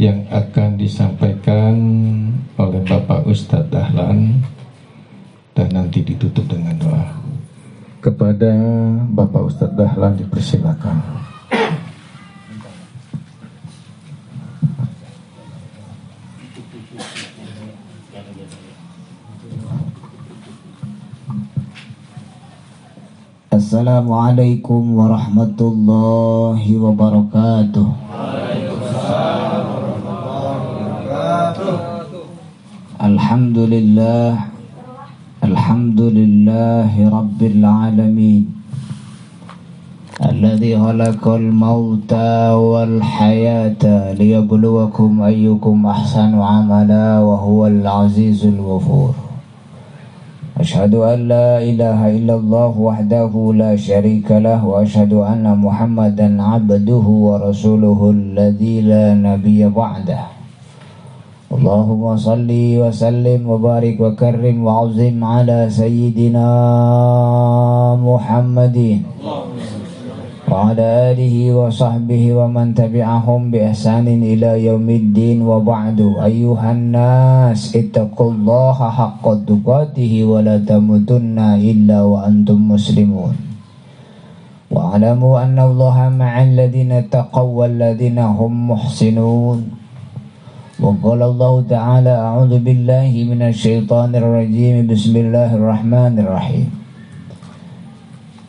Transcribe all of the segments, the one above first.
yang akan disampaikan oleh Bapak Ustadz Dahlan dan nanti ditutup dengan doa. Kepada Bapak Ustadz Dahlan dipersilakan. Assalamualaikum warahmatullahi wabarakatuh. Alhamdulillah Alhamdulillahi Rabbil Alamin الذي خلق الموت والحياة ليبلوكم أيكم أحسن عملا وهو العزيز الغفور. أشهد أن لا إله إلا الله وحده لا شريك له وأشهد أن محمدا عبده ورسوله الذي لا نبي بعده. اللهم صل وسلم وبارك وكرم وعظم على سيدنا محمد. وعلى آله وصحبه ومن تبعهم بإحسان إلى يوم الدين. وبعد أيها الناس اتقوا الله حق تقاته ولا تموتن إلا وأنتم مسلمون. واعلموا أن الله مع الذين اتقوا والذين هم محسنون. وقال الله تعالى أعوذ بالله من الشيطان الرجيم. بسم الله الرحمن الرحيم.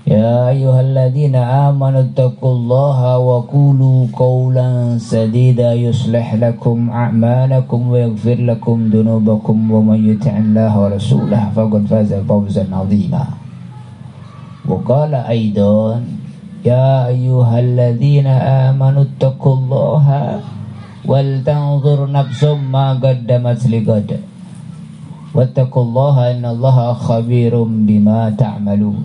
يا أيها الذين آمنوا اتقوا الله وقولوا قولا سديدا يصلح لكم أعمالكم ويغفر لكم ذنوبكم ومن يطع الله ورسوله فقد فاز فوزا عظيما. وقال أيضا يا أيها الذين آمنوا اتقوا الله ولتنظر نفس ما قدمت لغد واتقوا الله إن الله خبير بما تعملون.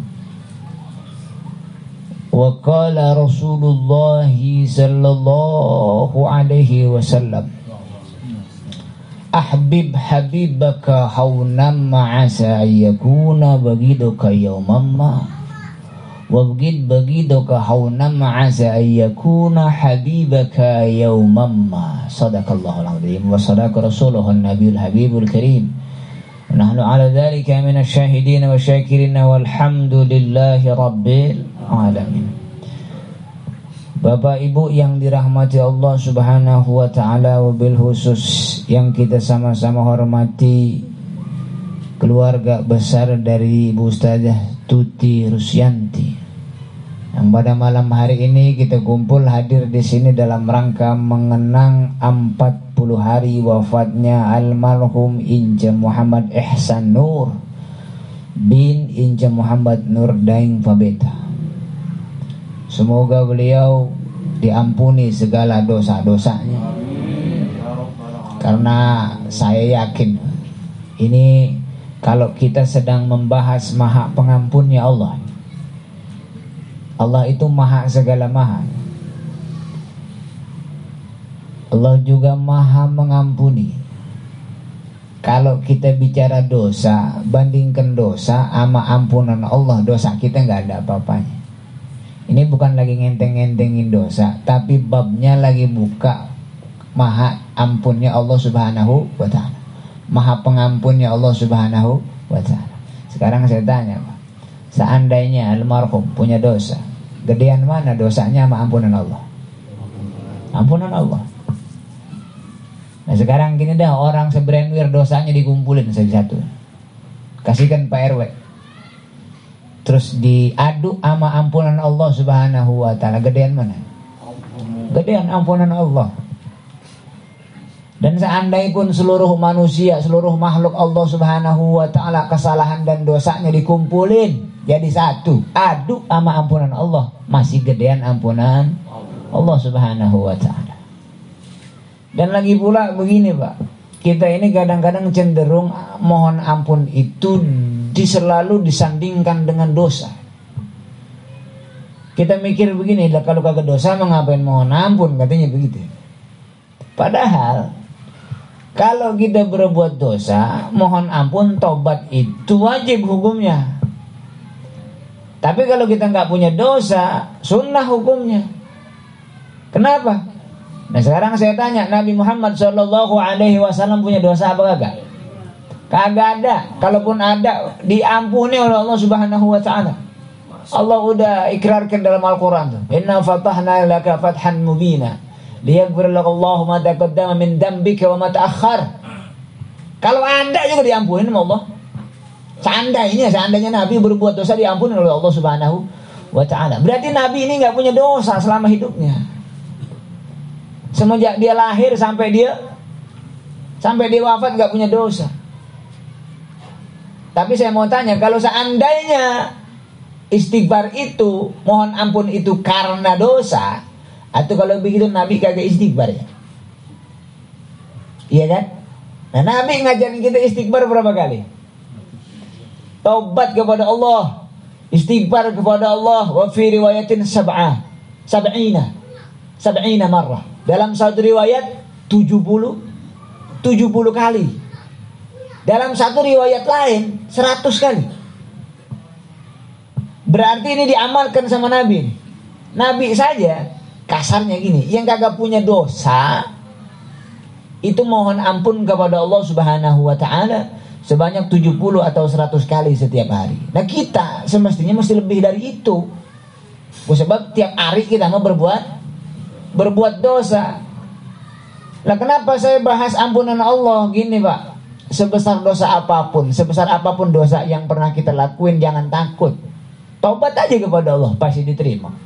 وقال رسول الله صلى الله عليه وسلم أحبب حبيبك حونا عسى أن يكون بغيضك يوما ما. وابغض بغيضك حونا عسى أن يكون حبيبك يوما ما صدق الله العظيم وصدق رسوله النبي الحبيب الكريم ونحن على ذلك من الشاهدين والشاكرين والحمد لله رب alamin. Bapak Ibu yang dirahmati Allah Subhanahu wa taala wabil khusus yang kita sama-sama hormati keluarga besar dari Ibu Ustazah Tuti Rusyanti. Yang pada malam hari ini kita kumpul hadir di sini dalam rangka mengenang 40 hari wafatnya almarhum Inja Muhammad Ihsan Nur bin Inja Muhammad Nur Daing Fabeta. Semoga beliau diampuni segala dosa-dosanya. Karena saya yakin ini kalau kita sedang membahas maha pengampunnya Allah. Allah itu maha segala maha. Allah juga maha mengampuni. Kalau kita bicara dosa, bandingkan dosa sama ampunan Allah, dosa kita nggak ada apa-apanya. Ini bukan lagi ngenteng-ngentengin dosa, tapi babnya lagi buka maha ampunnya Allah Subhanahu wa taala. Maha pengampunnya Allah Subhanahu wa taala. Sekarang saya tanya. Seandainya almarhum punya dosa, gedean mana dosanya sama ampunan Allah? Ampunan Allah. Nah sekarang gini dah orang seberenwir dosanya dikumpulin satu-satu. Kasihkan Pak RW terus diadu ama ampunan Allah Subhanahu wa taala gedean mana gedean ampunan Allah dan seandainya pun seluruh manusia seluruh makhluk Allah Subhanahu wa taala kesalahan dan dosanya dikumpulin jadi satu adu ama ampunan Allah masih gedean ampunan Allah Subhanahu wa taala dan lagi pula begini Pak kita ini kadang-kadang cenderung mohon ampun itu selalu disandingkan dengan dosa. Kita mikir begini, kalau kagak dosa mengapain mohon ampun katanya begitu. Padahal kalau kita berbuat dosa, mohon ampun tobat itu wajib hukumnya. Tapi kalau kita nggak punya dosa, sunnah hukumnya. Kenapa? Nah sekarang saya tanya Nabi Muhammad Shallallahu Alaihi Wasallam punya dosa apa kagak? Kagak ada. Kalaupun ada diampuni oleh Allah Subhanahu Wa Taala. Allah udah ikrarkan dalam Al-Quran tuh. Inna fatahna laka fathan mubina. Liyaghfir laka Allah ma taqaddama min dambika wa ma ta'akhkhar. Kalau ada juga diampuni sama Allah. Seandainya, seandainya Nabi berbuat dosa diampuni oleh Allah Subhanahu wa taala. Berarti Nabi ini nggak punya dosa selama hidupnya. Semenjak dia lahir sampai dia sampai dia wafat nggak punya dosa. Tapi saya mau tanya, kalau seandainya istighfar itu, mohon ampun itu karena dosa, atau kalau begitu Nabi kagak istighfar ya? Iya kan? Nah Nabi ngajarin kita istighfar berapa kali? Taubat kepada Allah, istighfar kepada Allah, wa fi riwayatin sab'ah, sab'ina, sab'ina marrah. Dalam satu riwayat 70 70 kali. Dalam satu riwayat lain 100 kali. Berarti ini diamalkan sama Nabi. Nabi saja kasarnya gini, yang kagak punya dosa itu mohon ampun kepada Allah Subhanahu wa taala sebanyak 70 atau 100 kali setiap hari. Nah, kita semestinya mesti lebih dari itu. Sebab tiap hari kita mau berbuat berbuat dosa. Nah, kenapa saya bahas ampunan Allah gini, Pak? Sebesar dosa apa pun, sebesar apa pun dosa yang pernah kita lakuin, jangan takut. Taubat aja kepada Allah, pasti diterima.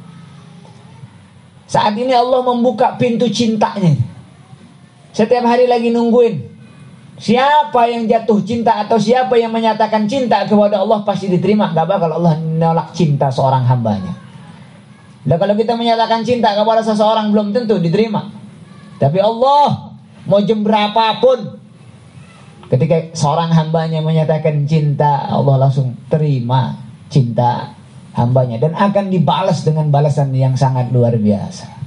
Saat ini Allah membuka pintu cintanya. Setiap hari lagi nungguin. Siapa yang jatuh cinta atau siapa yang menyatakan cinta kepada Allah pasti diterima. Gak bakal Allah nolak cinta seorang hambanya. Dan kalau kita menyatakan cinta kepada seseorang belum tentu diterima. Tapi Allah mau jam berapapun ketika seorang hambanya menyatakan cinta Allah langsung terima cinta hambanya dan akan dibalas dengan balasan yang sangat luar biasa.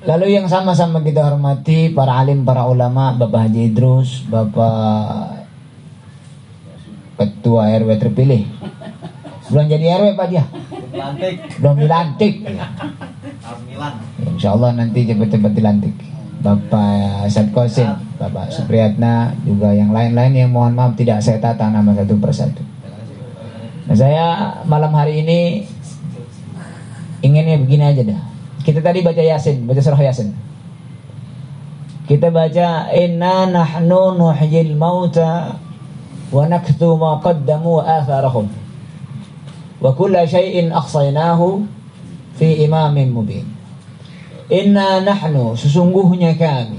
Lalu yang sama-sama kita hormati para alim, para ulama, Bapak Haji Idrus, Bapak Ketua RW terpilih. Belum jadi RW Pak dia? Lantik. Belum dilantik. Ya, insya Allah nanti cepat-cepat dilantik. Bapak Sadkosin, Bapak Supriyatna, juga yang lain-lain yang mohon maaf tidak saya tata nama satu persatu. Nah, saya malam hari ini inginnya begini aja dah. Kita tadi baca Yasin, baca surah Yasin. Kita baca inna nahnu nuhyil mauta wa naktu ma qaddamu atharahum. Wa kulla syai'in akhsaynahu fi imamin mubin. Inna nahnu sesungguhnya kami.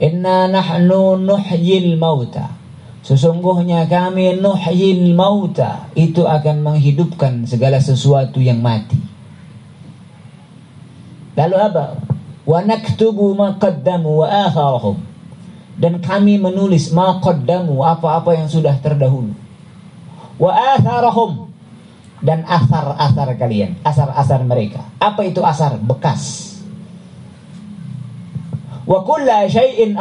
Inna nahnu nuhyil mauta. Sesungguhnya kami nuhyil mauta itu akan menghidupkan segala sesuatu yang mati. Lalu apa? Wa naktubu ma qaddamu wa atharahum. Dan kami menulis ma qaddamu apa-apa yang sudah terdahulu. Wa atharahum dan asar-asar kalian, asar-asar mereka. Apa itu asar? Bekas. Wa kulla syai'in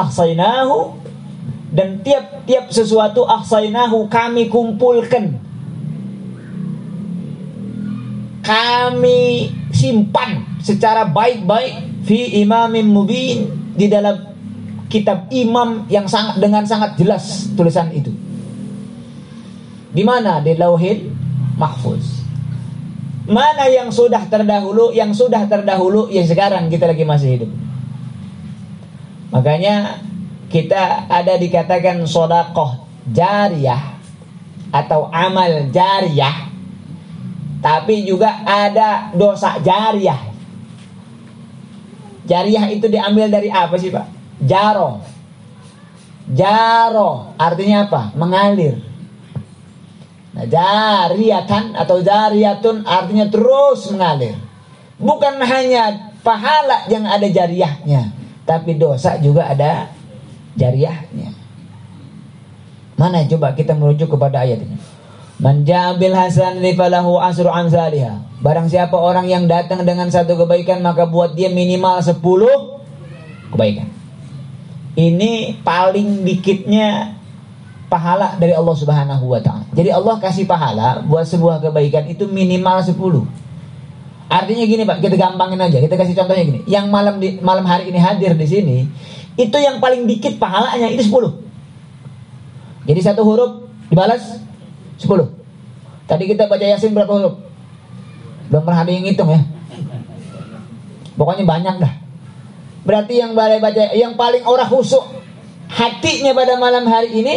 dan tiap-tiap sesuatu ahsaynahu kami kumpulkan. Kami simpan secara baik-baik fi imamin mubin di dalam kitab imam yang sangat dengan sangat jelas tulisan itu. Di mana? Di Lauhil Mahfuz. Mana yang sudah terdahulu, yang sudah terdahulu, yang sekarang kita lagi masih hidup. Makanya kita ada dikatakan sodakoh jariyah atau amal jariyah tapi juga ada dosa jariyah jariyah itu diambil dari apa sih pak? Jaro. Jaro artinya apa? Mengalir. Nah, jariyatan atau jariyatun artinya terus mengalir. Bukan hanya pahala yang ada jariyahnya, tapi dosa juga ada jariyahnya. Mana coba kita merujuk kepada ayat ini? Man jabil hasan falahu asru amsalha. Barang siapa orang yang datang dengan satu kebaikan maka buat dia minimal 10 kebaikan. Ini paling dikitnya pahala dari Allah Subhanahu wa taala. Jadi Allah kasih pahala buat sebuah kebaikan itu minimal 10. Artinya gini Pak, kita gampangin aja. Kita kasih contohnya gini. Yang malam di malam hari ini hadir di sini, itu yang paling dikit pahalanya itu 10. Jadi satu huruf dibalas 10. Tadi kita baca Yasin berapa huruf? Belum pernah ada yang ngitung ya. Pokoknya banyak dah. Berarti yang balai baca yang paling orang khusuk hatinya pada malam hari ini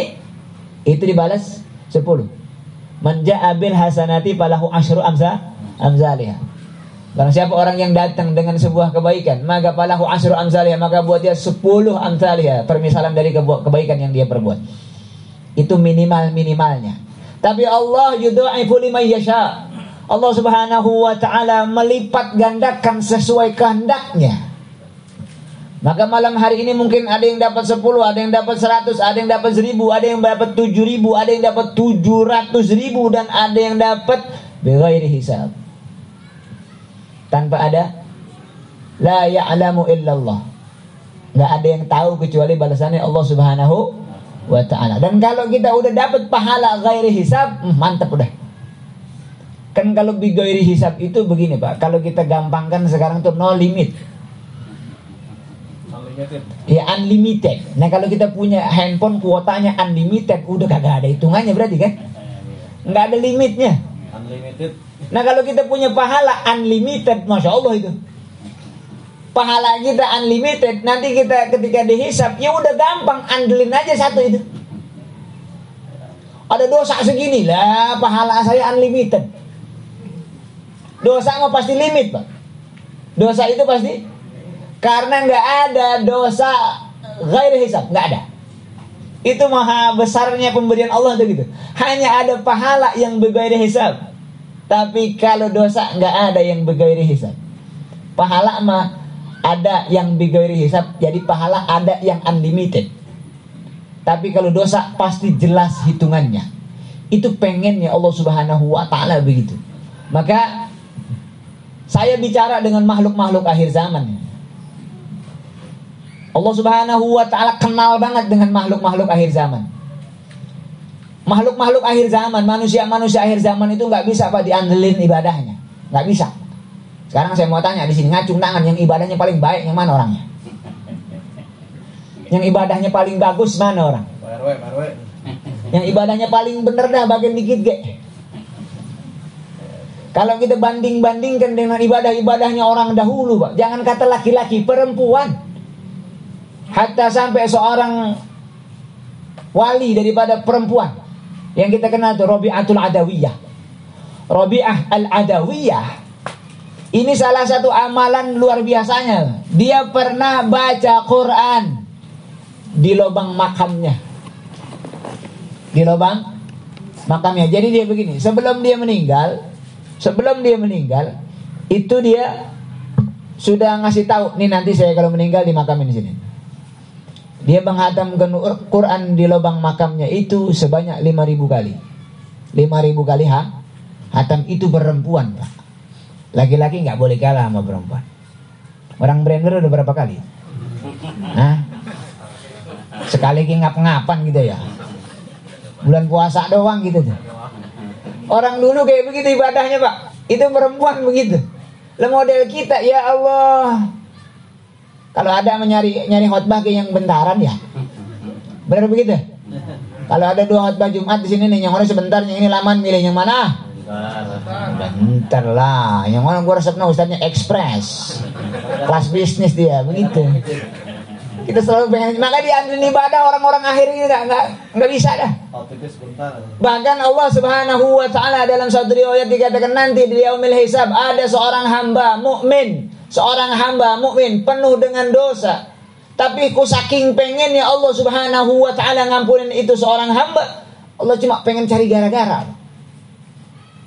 itu dibalas 10. Manja abil hasanati falahu asyru amsa amzaliha. Barang siapa orang yang datang dengan sebuah kebaikan, maka falahu asyru amzaliha, maka buat dia 10 amzaliha, permisalan dari kebaikan yang dia perbuat. Itu minimal-minimalnya. Tapi Allah yudha'ifu liman yasha. Allah Subhanahu wa taala melipat gandakan sesuai kehendaknya. Maka malam hari ini mungkin ada yang dapat 10, ada yang dapat 100, ada yang dapat 1000, ada yang dapat 7000, ada yang dapat 700.000 dan ada yang dapat bighairi hisab. Tanpa ada la ya'lamu illallah. Enggak ada yang tahu kecuali balasannya Allah Subhanahu wa taala. Dan kalau kita udah dapat pahala ghairi hisab, hmm, mantap udah. Kan kalau bighairi hisab itu begini, Pak. Kalau kita gampangkan sekarang tuh no limit Ya unlimited. Nah kalau kita punya handphone kuotanya unlimited, udah kagak ada hitungannya berarti kan? Nggak ada limitnya. Unlimited. Nah kalau kita punya pahala unlimited, masya Allah itu. Pahala kita unlimited, nanti kita ketika dihisap, ya udah gampang, andelin aja satu itu. Ada dosa segini lah, pahala saya unlimited. Dosa mah pasti limit, Pak. Dosa itu pasti karena nggak ada dosa gair hisab, nggak ada. Itu maha besarnya pemberian Allah itu gitu. Hanya ada pahala yang bergairi hisab. Tapi kalau dosa nggak ada yang bergairi hisab. Pahala mah ada yang bergairi hisab, jadi pahala ada yang unlimited. Tapi kalau dosa pasti jelas hitungannya. Itu pengennya Allah Subhanahu wa taala begitu. Maka saya bicara dengan makhluk-makhluk akhir zaman. Allah Subhanahu wa taala kenal banget dengan makhluk-makhluk akhir zaman. Makhluk-makhluk akhir zaman, manusia-manusia akhir zaman itu nggak bisa Pak diandelin ibadahnya. nggak bisa. Sekarang saya mau tanya di sini ngacung tangan yang ibadahnya paling baik yang mana orangnya? Yang ibadahnya paling bagus mana orang? Yang ibadahnya paling bener dah bagian dikit ge. Kalau kita banding-bandingkan dengan ibadah-ibadahnya orang dahulu, Pak. Jangan kata laki-laki, perempuan. Hatta sampai seorang wali daripada perempuan yang kita kenal itu Robi'atul Adawiyah. Robi'ah Al-Adawiyah ini salah satu amalan luar biasanya. Dia pernah baca Quran di lubang makamnya. Di lubang makamnya. Jadi dia begini, sebelum dia meninggal, sebelum dia meninggal, itu dia sudah ngasih tahu, nih nanti saya kalau meninggal di makam ini sini. Dia menghatamkan Quran di lubang makamnya itu sebanyak 5000 kali. 5000 kali ha? Hatam itu perempuan, Pak. Laki-laki nggak boleh kalah sama perempuan. Orang brander udah berapa kali? Hah? Sekali ngap-ngapan gitu ya. Bulan puasa doang gitu tuh. Orang dulu kayak begitu ibadahnya, Pak. Itu perempuan begitu. Le model kita, ya Allah, kalau ada menyari nyari khotbah ke yang bentaran ya. Benar begitu? Kalau ada dua khotbah Jumat di sini nih, yang mana sebentar, yang ini laman milih yang mana? Bentar lah, yang mana gue resepnya ustadznya ekspres, kelas bisnis dia, begitu. Kita selalu pengen, maka di antri ibadah orang-orang akhir ini nggak nggak nggak bisa dah. Bahkan Allah Subhanahu Wa Taala dalam satu riwayat dikatakan nanti di yaumil hisab ada seorang hamba mukmin seorang hamba mukmin penuh dengan dosa. Tapi ku saking pengennya Allah Subhanahu wa taala ngampunin itu seorang hamba, Allah cuma pengen cari gara-gara.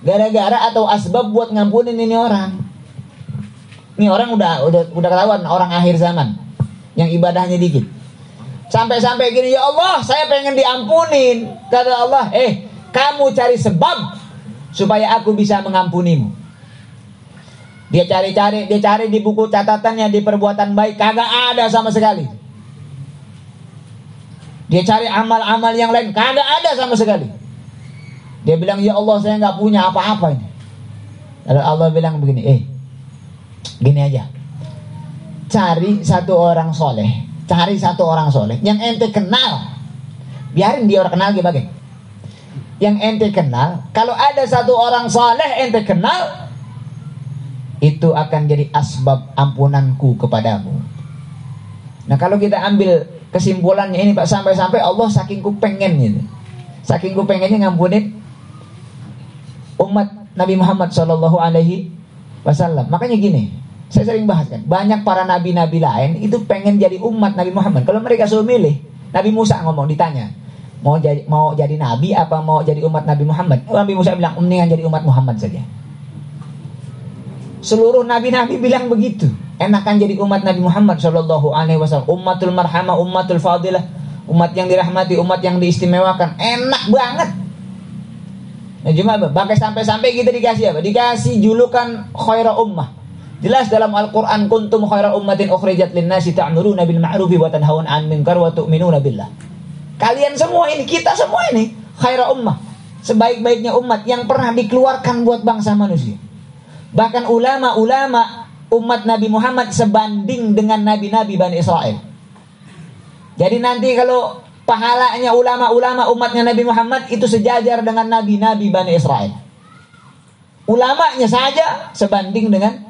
Gara-gara atau asbab buat ngampunin ini orang. Ini orang udah udah udah ketahuan orang akhir zaman yang ibadahnya dikit. Sampai-sampai gini, ya Allah, saya pengen diampunin. Kata Allah, eh, kamu cari sebab supaya aku bisa mengampunimu. Dia cari-cari, dia cari di buku catatannya di perbuatan baik kagak ada sama sekali. Dia cari amal-amal yang lain kagak ada sama sekali. Dia bilang ya Allah saya nggak punya apa-apa ini. Lalu Allah bilang begini, eh Gini aja. Cari satu orang soleh. Cari satu orang soleh. Yang ente kenal. Biarin dia orang kenal gimana. Yang ente kenal. Kalau ada satu orang soleh ente kenal. Itu akan jadi asbab ampunanku kepadamu. Nah kalau kita ambil kesimpulannya ini Pak sampai-sampai Allah saking ku pengen gitu. Saking ku pengennya ngampunin umat Nabi Muhammad Shallallahu Alaihi Wasallam. Makanya gini, saya sering bahas kan, banyak para nabi-nabi lain itu pengen jadi umat Nabi Muhammad. Kalau mereka suruh milih, Nabi Musa ngomong ditanya, mau jadi mau jadi nabi apa mau jadi umat Nabi Muhammad? Nabi Musa bilang, mendingan jadi umat Muhammad saja. Seluruh nabi-nabi bilang begitu. Enakan jadi umat Nabi Muhammad Shallallahu Alaihi Wasallam, umatul marhamah, umatul fadilah, umat yang dirahmati, umat yang diistimewakan. Enak banget. Nah, cuma pakai sampai-sampai kita dikasih apa? Dikasih julukan khaira ummah. Jelas dalam Al-Qur'an kuntum khaira ummatin ukhrijat lin-nasi ta'muruna bil ma'rufi wa tanhauna 'anil munkar wa tu'minuna billah. Kalian semua ini, kita semua ini khaira ummah. Sebaik-baiknya umat yang pernah dikeluarkan buat bangsa manusia. Bahkan ulama-ulama umat Nabi Muhammad sebanding dengan nabi-nabi Bani Israel. Jadi nanti kalau pahalanya ulama-ulama umatnya Nabi Muhammad itu sejajar dengan nabi-nabi Bani Israel. Ulamanya saja sebanding dengan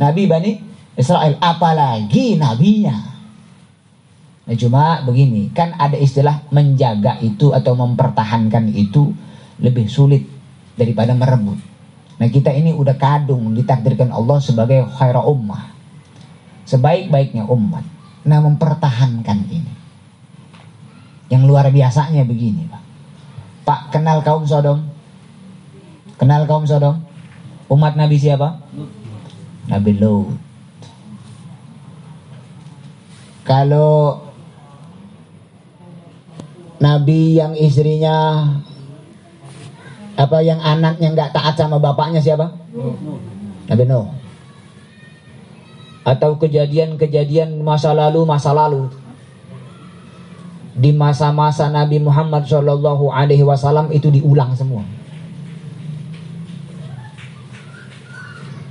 nabi Bani Israel, apalagi nabinya. Nah, cuma begini, kan ada istilah menjaga itu atau mempertahankan itu lebih sulit daripada merebut. Nah, kita ini udah kadung ditakdirkan Allah sebagai khaira ummah. Sebaik-baiknya umat. Nah, mempertahankan ini yang luar biasanya begini, Pak. Pak kenal kaum Sodom? Kenal kaum Sodom? Umat Nabi siapa? Nabi Lut. Kalau Nabi yang istrinya apa yang anaknya nggak taat sama bapaknya siapa? Nabi Nuh. Atau kejadian-kejadian masa lalu masa lalu di masa-masa Nabi Muhammad Shallallahu Alaihi Wasallam itu diulang semua.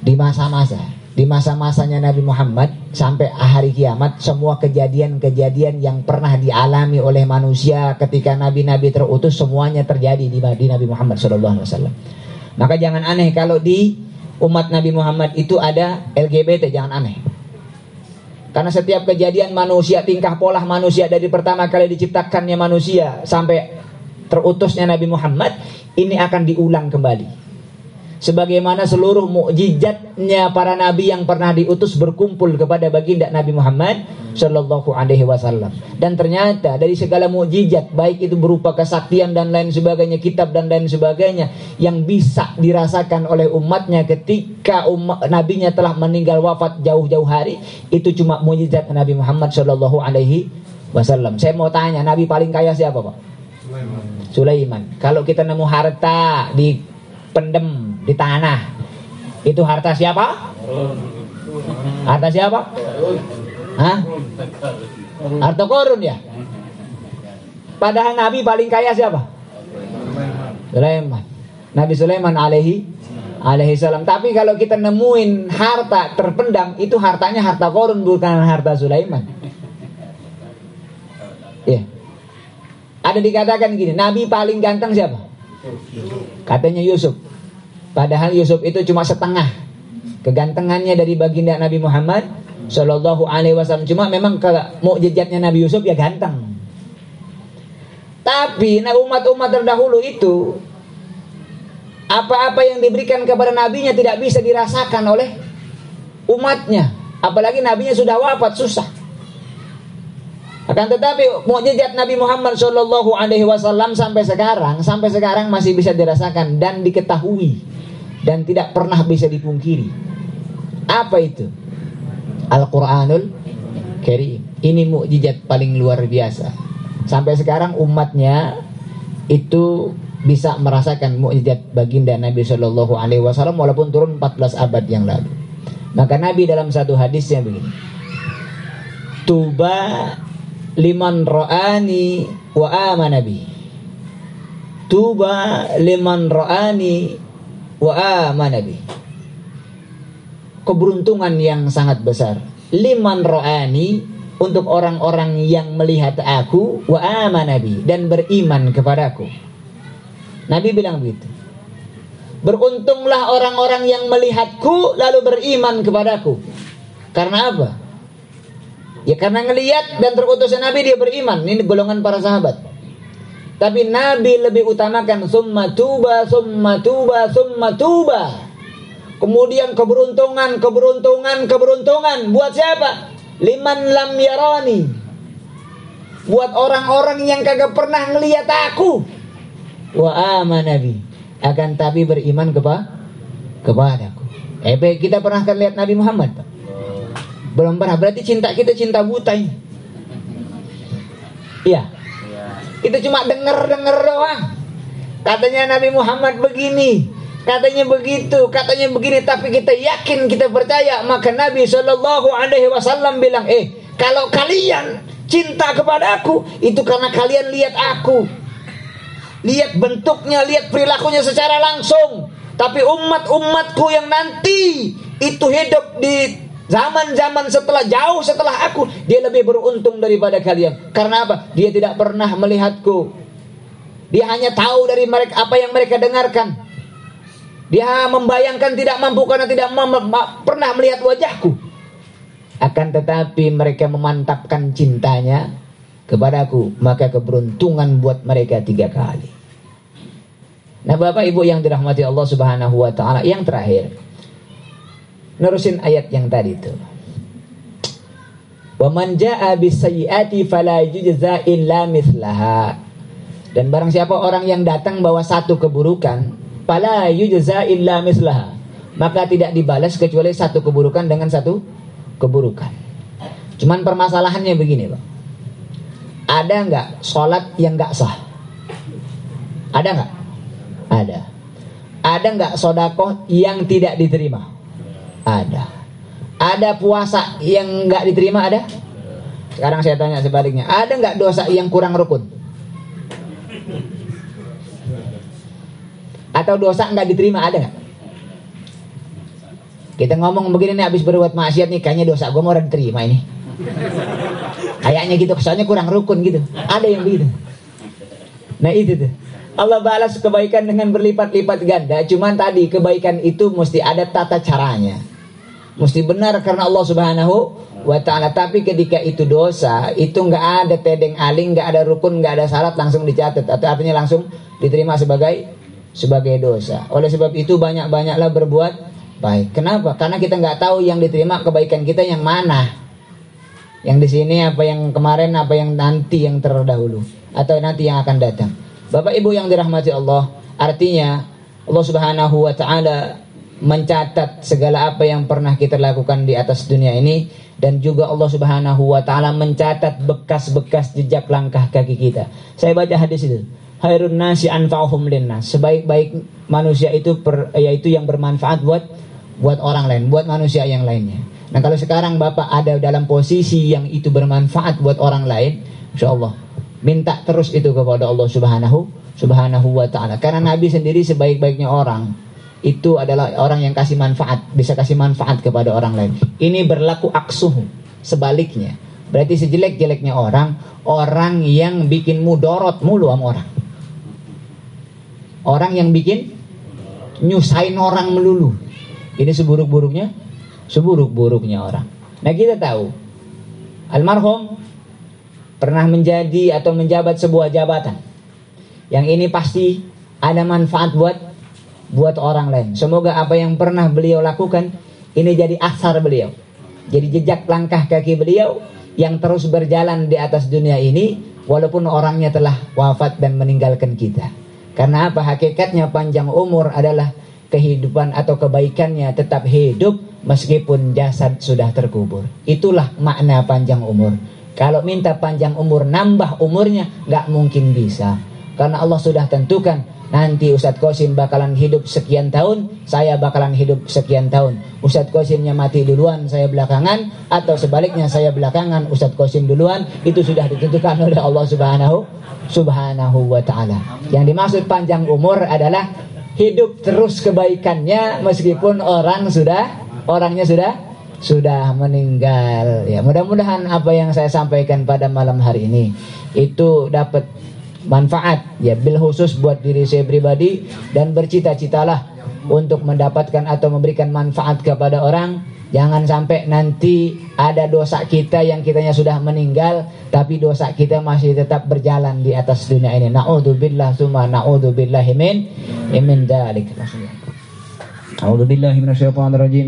Di masa-masa, di masa-masanya Nabi Muhammad sampai hari kiamat, semua kejadian-kejadian yang pernah dialami oleh manusia ketika Nabi-Nabi terutus semuanya terjadi di, di Nabi Muhammad Wasallam. Maka jangan aneh kalau di umat Nabi Muhammad itu ada LGBT, jangan aneh. Karena setiap kejadian manusia, tingkah pola manusia dari pertama kali diciptakannya manusia sampai terutusnya Nabi Muhammad, ini akan diulang kembali. Sebagaimana seluruh mukjizatnya para nabi yang pernah diutus berkumpul kepada baginda Nabi Muhammad Shallallahu Alaihi Wasallam. Dan ternyata dari segala mukjizat, baik itu berupa kesaktian dan lain sebagainya, kitab dan lain sebagainya, yang bisa dirasakan oleh umatnya ketika umat nabinya telah meninggal wafat jauh-jauh hari, itu cuma mukjizat Nabi Muhammad Shallallahu Alaihi Wasallam. Saya mau tanya, Nabi paling kaya siapa, Pak? Sulaiman. Sulaiman. Kalau kita nemu harta di pendem di tanah. Itu harta siapa? Harta siapa? Hah? Harta korun ya? Padahal Nabi paling kaya siapa? Sulaiman. Nabi Sulaiman alaihi alaihi salam. Tapi kalau kita nemuin harta terpendam, itu hartanya harta korun bukan harta Sulaiman. Ya. Ada dikatakan gini, Nabi paling ganteng siapa? Katanya Yusuf. Padahal Yusuf itu cuma setengah kegantengannya dari baginda Nabi Muhammad Shallallahu Alaihi Wasallam. Cuma memang kalau mukjizatnya Nabi Yusuf ya ganteng. Tapi nah umat-umat terdahulu itu apa-apa yang diberikan kepada nabinya tidak bisa dirasakan oleh umatnya. Apalagi nabinya sudah wafat susah. Akan tetapi mukjizat Nabi Muhammad Shallallahu Alaihi Wasallam sampai sekarang, sampai sekarang masih bisa dirasakan dan diketahui dan tidak pernah bisa dipungkiri. Apa itu? Al-Quranul Karim. Ini mukjizat paling luar biasa. Sampai sekarang umatnya itu bisa merasakan mukjizat baginda Nabi Shallallahu Alaihi Wasallam walaupun turun 14 abad yang lalu. Maka Nabi dalam satu hadisnya begini. Tuba liman ro'ani wa amanabi. Tuba liman ro'ani wa amana keberuntungan yang sangat besar. Liman ro'ani untuk orang-orang yang melihat aku wa amanabi dan beriman kepadaku. Nabi bilang begitu. Beruntunglah orang-orang yang melihatku lalu beriman kepadaku. Karena apa? Ya karena ngelihat dan terutusnya Nabi dia beriman. Ini golongan para sahabat. Tapi Nabi lebih utamakan summa tuba, summa tuba, summa tuba. Kemudian keberuntungan, keberuntungan, keberuntungan. Buat siapa? Liman lam yarani. Buat orang-orang yang kagak pernah ngelihat aku. Wa amanabi. Akan tapi beriman kepada kepadaku. Eh, kita pernah kan lihat Nabi Muhammad? Belum pernah. Berarti cinta kita cinta buta ini. Iya. Kita cuma denger-denger doang. Katanya Nabi Muhammad begini, katanya begitu, katanya begini, tapi kita yakin, kita percaya. Maka Nabi Shallallahu Alaihi Wasallam bilang, eh, kalau kalian cinta kepada aku, itu karena kalian lihat aku, lihat bentuknya, lihat perilakunya secara langsung. Tapi umat-umatku yang nanti itu hidup di Zaman-zaman setelah jauh setelah aku Dia lebih beruntung daripada kalian. Karena apa? Dia tidak pernah melihatku. Dia hanya tahu dari mereka apa yang mereka dengarkan. Dia membayangkan tidak mampu karena tidak pernah melihat wajahku. Akan tetapi mereka memantapkan cintanya kepadaku Maka keberuntungan buat mereka tiga kali. Nah Bapak Ibu yang dirahmati Allah Subhanahu wa taala, yang terakhir Nerusin ayat yang tadi itu. Wa man jaa bisayyiati fala yujza illa. Dan barang siapa orang yang datang bawa satu keburukan, fala yujza illa mithlaha. Maka tidak dibalas kecuali satu keburukan dengan satu keburukan. Cuman permasalahannya begini, Pak. Ada nggak sholat yang nggak sah? Ada nggak? Ada. Ada nggak sodakoh yang tidak diterima? Ada. Ada puasa yang nggak diterima ada? Sekarang saya tanya sebaliknya, ada nggak dosa yang kurang rukun? Atau dosa nggak diterima ada nggak? Kita ngomong begini nih, habis berbuat maksiat nih, kayaknya dosa gue mau diterima ini. Kayaknya gitu, kesannya kurang rukun gitu. Ada yang begitu. Nah itu tuh. Allah balas kebaikan dengan berlipat-lipat ganda. Cuman tadi kebaikan itu mesti ada tata caranya. Mesti benar karena Allah Subhanahu wa taala. Tapi ketika itu dosa, itu nggak ada tedeng aling, nggak ada rukun, nggak ada syarat langsung dicatat atau artinya langsung diterima sebagai sebagai dosa. Oleh sebab itu banyak-banyaklah berbuat baik. Kenapa? Karena kita nggak tahu yang diterima kebaikan kita yang mana. Yang di sini apa yang kemarin, apa yang nanti yang terdahulu atau nanti yang akan datang. Bapak Ibu yang dirahmati Allah, artinya Allah Subhanahu wa taala mencatat segala apa yang pernah kita lakukan di atas dunia ini dan juga Allah Subhanahu wa taala mencatat bekas-bekas jejak langkah kaki kita. Saya baca hadis itu. Hairun nasi anfa'uhum linnas. Sebaik-baik manusia itu per, yaitu yang bermanfaat buat buat orang lain, buat manusia yang lainnya. Nah kalau sekarang Bapak ada dalam posisi yang itu bermanfaat buat orang lain, Insya Allah minta terus itu kepada Allah Subhanahu Subhanahu wa taala. Karena Nabi sendiri sebaik-baiknya orang itu adalah orang yang kasih manfaat, bisa kasih manfaat kepada orang lain. Ini berlaku aksuh, sebaliknya. Berarti sejelek-jeleknya orang, orang yang bikin mudorot mulu sama orang. Orang yang bikin nyusahin orang melulu. Ini seburuk-buruknya, seburuk-buruknya orang. Nah kita tahu, almarhum pernah menjadi atau menjabat sebuah jabatan. Yang ini pasti ada manfaat buat buat orang lain. Semoga apa yang pernah beliau lakukan ini jadi asar beliau. Jadi jejak langkah kaki beliau yang terus berjalan di atas dunia ini walaupun orangnya telah wafat dan meninggalkan kita. Karena apa? Hakikatnya panjang umur adalah kehidupan atau kebaikannya tetap hidup meskipun jasad sudah terkubur. Itulah makna panjang umur. Kalau minta panjang umur nambah umurnya nggak mungkin bisa. Karena Allah sudah tentukan Nanti Ustadz Kosim bakalan hidup sekian tahun, saya bakalan hidup sekian tahun. Ustadz Kosimnya mati duluan, saya belakangan, atau sebaliknya saya belakangan, Ustadz Kosim duluan. Itu sudah ditentukan oleh Allah Subhanahu Subhanahu wa taala. Yang dimaksud panjang umur adalah hidup terus kebaikannya meskipun orang sudah orangnya sudah sudah meninggal. Ya, mudah-mudahan apa yang saya sampaikan pada malam hari ini itu dapat manfaat ya bil khusus buat diri saya pribadi dan bercita-citalah untuk mendapatkan atau memberikan manfaat kepada orang Jangan sampai nanti ada dosa kita yang kitanya sudah meninggal tapi dosa kita masih tetap berjalan di atas dunia ini. Nauzubillah summa nauzubillahi min min dzalik. A'udzubillahi minasyaitonir rajim.